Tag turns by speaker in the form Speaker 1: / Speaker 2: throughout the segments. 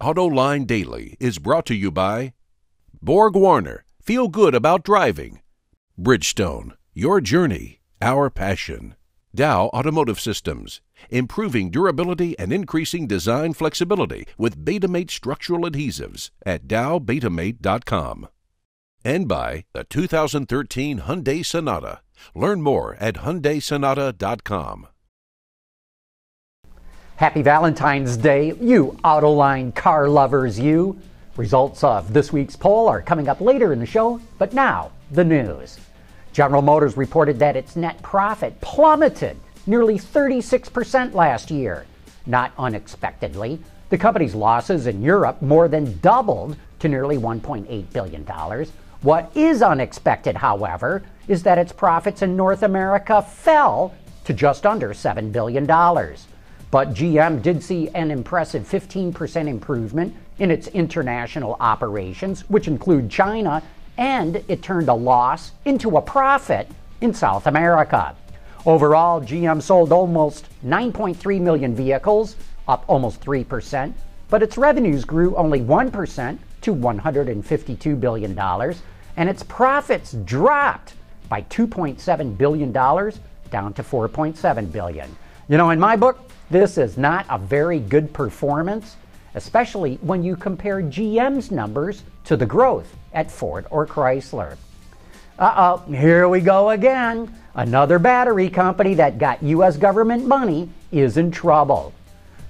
Speaker 1: AutoLine Daily is brought to you by Borg Warner. Feel good about driving. Bridgestone. Your journey, our passion. Dow Automotive Systems. Improving durability and increasing design flexibility with Betamate structural adhesives at dowbetamate.com. And by the 2013 Hyundai Sonata. Learn more at hyundaisonata.com.
Speaker 2: Happy Valentine's Day, you Autoline car lovers, you. Results of this week's poll are coming up later in the show, but now, the news. General Motors reported that its net profit plummeted nearly 36% last year. Not unexpectedly, the company's losses in Europe more than doubled to nearly $1.8 billion. What is unexpected, however, is that its profits in North America fell to just under $7 billion. But GM did see an impressive 15% improvement in its international operations, which include China, and it turned a loss into a profit in South America. Overall, GM sold almost 9.3 million vehicles, up almost 3%, but its revenues grew only 1% to $152 billion, and its profits dropped by $2.7 billion down to 4.7 billion. You know, in my book, this is not a very good performance, especially when you compare GM's numbers to the growth at Ford or Chrysler. Uh oh, here we go again. Another battery company that got U.S. government money is in trouble.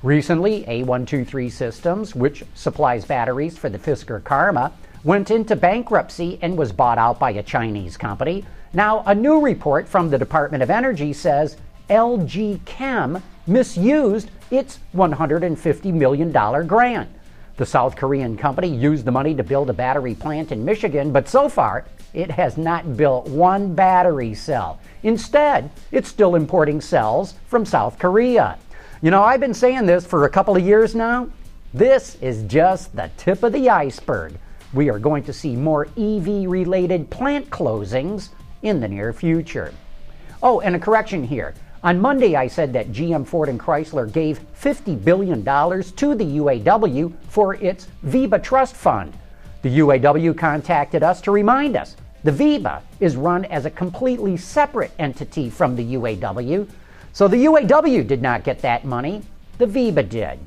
Speaker 2: Recently, A123 Systems, which supplies batteries for the Fisker Karma, went into bankruptcy and was bought out by a Chinese company. Now, a new report from the Department of Energy says LG Chem misused its $150 million grant. The South Korean company used the money to build a battery plant in Michigan, but so far it has not built one battery cell. Instead, it's still importing cells from South Korea. You know, I've been saying this for a couple of years now. This is just the tip of the iceberg. We are going to see more EV related plant closings in the near future. Oh, and a correction here. On Monday, I said that GM, Ford, and Chrysler gave $50 billion to the UAW for its VEBA Trust Fund. The UAW contacted us to remind us the VEBA is run as a completely separate entity from the UAW, so the UAW did not get that money, the VEBA did.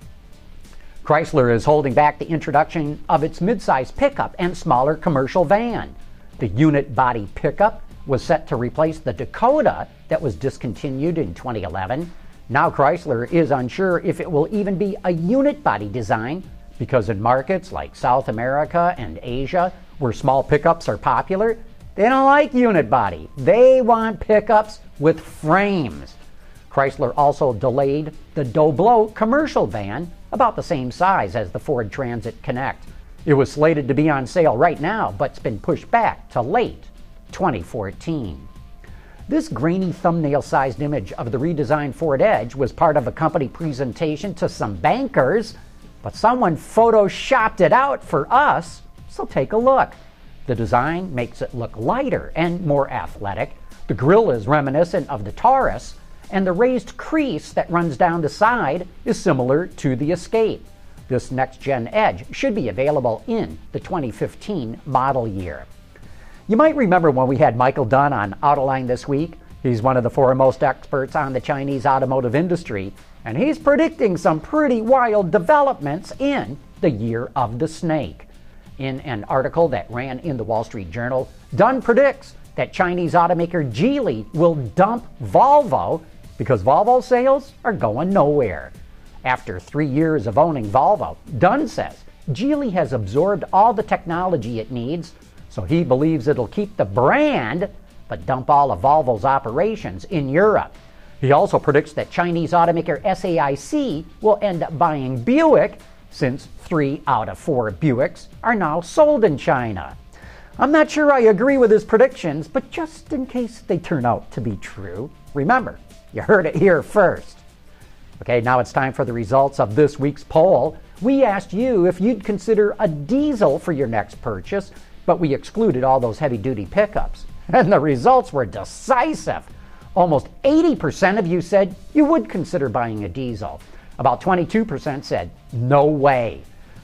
Speaker 2: Chrysler is holding back the introduction of its midsize pickup and smaller commercial van. The unit body pickup was set to replace the Dakota that was discontinued in 2011. Now Chrysler is unsure if it will even be a unit body design because in markets like South America and Asia, where small pickups are popular, they don't like unit body. They want pickups with frames. Chrysler also delayed the Doblo commercial van, about the same size as the Ford Transit Connect. It was slated to be on sale right now, but it's been pushed back to late 2014. This grainy thumbnail sized image of the redesigned Ford Edge was part of a company presentation to some bankers, but someone photoshopped it out for us, so take a look. The design makes it look lighter and more athletic. The grille is reminiscent of the Taurus, and the raised crease that runs down the side is similar to the Escape. This next gen Edge should be available in the 2015 model year. You might remember when we had Michael Dunne on Autoline this week. He's one of the foremost experts on the Chinese automotive industry, and he's predicting some pretty wild developments in the year of the snake. In an article that ran in the Wall Street Journal, Dunne predicts that Chinese automaker Geely will dump Volvo because Volvo sales are going nowhere. After three years of owning Volvo, Dunne says Geely has absorbed all the technology it needs so he believes it'll keep the brand, but dump all of Volvo's operations in Europe. He also predicts that Chinese automaker SAIC will end up buying Buick, since three out of four Buicks are now sold in China. I'm not sure I agree with his predictions, but just in case they turn out to be true, remember, you heard it here first. Okay, now it's time for the results of this week's poll. We asked you if you'd consider a diesel for your next purchase but we excluded all those heavy duty pickups. And the results were decisive. Almost 80% of you said you would consider buying a diesel. About 22% said, no way.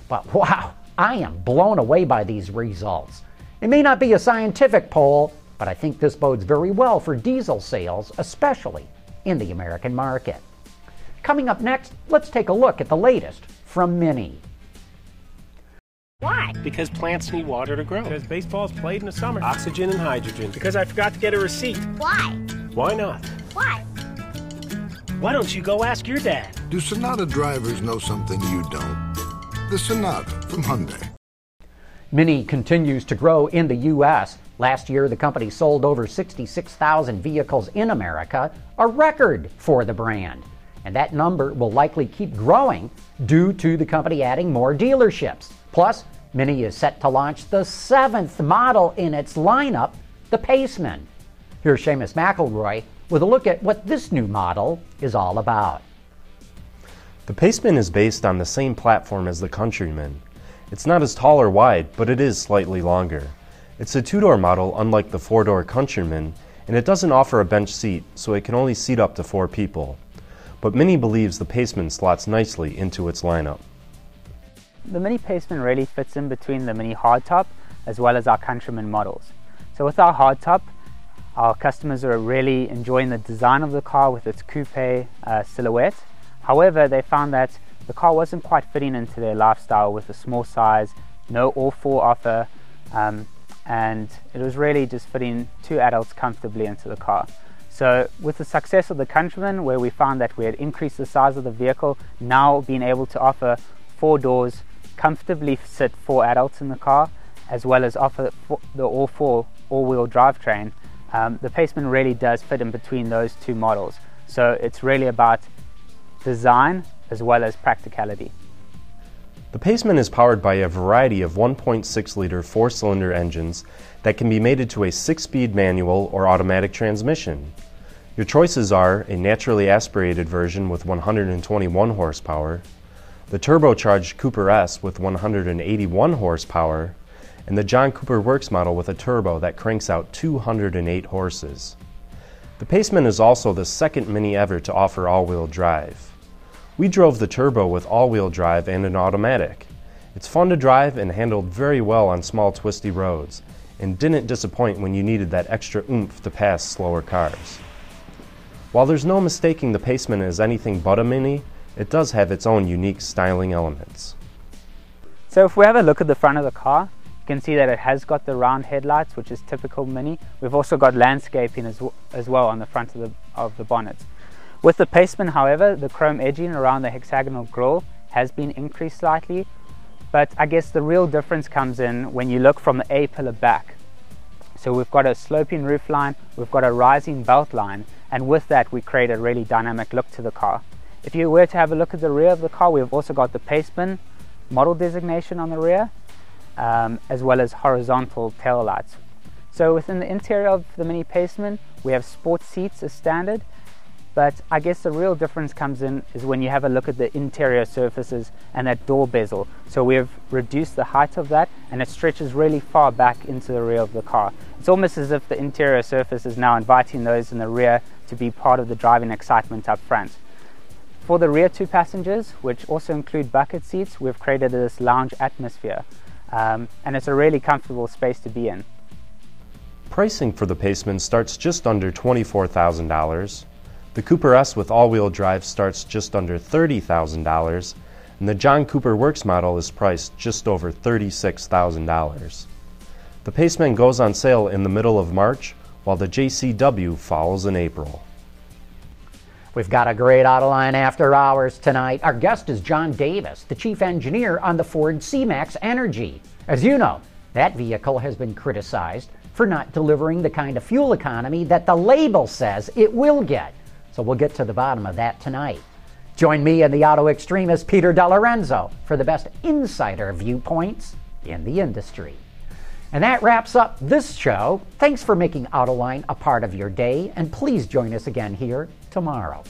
Speaker 2: But wow, I am blown away by these results. It may not be a scientific poll, but I think this bodes very well for diesel sales, especially in the American market. Coming up next, let's take a look at the latest from Mini.
Speaker 3: Why?
Speaker 4: Because plants need water to grow.
Speaker 5: Because baseball's played in the summer.
Speaker 4: Oxygen and hydrogen.
Speaker 5: Because I forgot to get a receipt.
Speaker 3: Why?
Speaker 4: Why not?
Speaker 3: Why?
Speaker 4: Why don't you go ask your dad?
Speaker 6: Do Sonata drivers know something you don't? The Sonata from Hyundai.
Speaker 2: Mini continues to grow in the U.S. Last year, the company sold over 66,000 vehicles in America, a record for the brand. And that number will likely keep growing due to the company adding more dealerships. Plus, Mini is set to launch the seventh model in its lineup, the Paceman. Here's Seamus McElroy with a look at what this new model is all about.
Speaker 7: The Paceman is based on the same platform as the Countryman. It's not as tall or wide, but it is slightly longer. It's a two door model, unlike the four door Countryman, and it doesn't offer a bench seat, so it can only seat up to four people. But Mini believes the Paceman slots nicely into its lineup.
Speaker 8: The Mini Paceman really fits in between the Mini Hardtop as well as our Countryman models. So with our hardtop, our customers are really enjoying the design of the car with its coupe uh, silhouette. However, they found that the car wasn't quite fitting into their lifestyle with a small size, no all-four offer, um, and it was really just fitting two adults comfortably into the car. So with the success of the Countryman, where we found that we had increased the size of the vehicle, now being able to offer four doors, comfortably sit four adults in the car, as well as offer the all-four all-wheel drivetrain, um, the Paceman really does fit in between those two models. So it's really about design as well as practicality.
Speaker 7: The Paceman is powered by a variety of 1.6 liter four cylinder engines that can be mated to a six speed manual or automatic transmission. Your choices are a naturally aspirated version with 121 horsepower, the turbocharged Cooper S with 181 horsepower, and the John Cooper Works model with a turbo that cranks out 208 horses. The Paceman is also the second Mini ever to offer all-wheel drive. We drove the turbo with all-wheel drive and an automatic. It's fun to drive and handled very well on small twisty roads, and didn't disappoint when you needed that extra oomph to pass slower cars. While there's no mistaking the Paceman as anything but a Mini, it does have its own unique styling elements.
Speaker 8: So if we have a look at the front of the car, you can see that it has got the round headlights, which is typical Mini. We've also got landscaping as, as well on the front of the, of the bonnet. With the Paceman, however, the chrome edging around the hexagonal grille has been increased slightly, but I guess the real difference comes in when you look from the A-pillar back. So we've got a sloping roof line, we've got a rising belt line, and with that we create a really dynamic look to the car. If you were to have a look at the rear of the car, we've also got the Paceman model designation on the rear, um, as well as horizontal tail lights. So within the interior of the Mini Paceman, we have sport seats as standard, but I guess the real difference comes in is when you have a look at the interior surfaces and that door bezel. So we've reduced the height of that and it stretches really far back into the rear of the car. It's almost as if the interior surface is now inviting those in the rear to be part of the driving excitement up front. For the rear two passengers, which also include bucket seats, we've created this lounge atmosphere um, and it's a really comfortable space to be in.
Speaker 7: Pricing for the Paceman starts just under $24,000. The Cooper S with all-wheel drive starts just under $30,000, and the John Cooper Works model is priced just over $36,000. The Paceman goes on sale in the middle of March, while the JCW follows in April.
Speaker 2: We've got a great Autoline After Hours tonight. Our guest is John Davis, the chief engineer on the Ford C-Max Energy. As you know, that vehicle has been criticized for not delivering the kind of fuel economy that the label says it will get. So we'll get to the bottom of that tonight. Join me and the auto extremist Peter DeLorenzo for the best insider viewpoints in the industry. And that wraps up this show. Thanks for making Autoline a part of your day, and please join us again here tomorrow.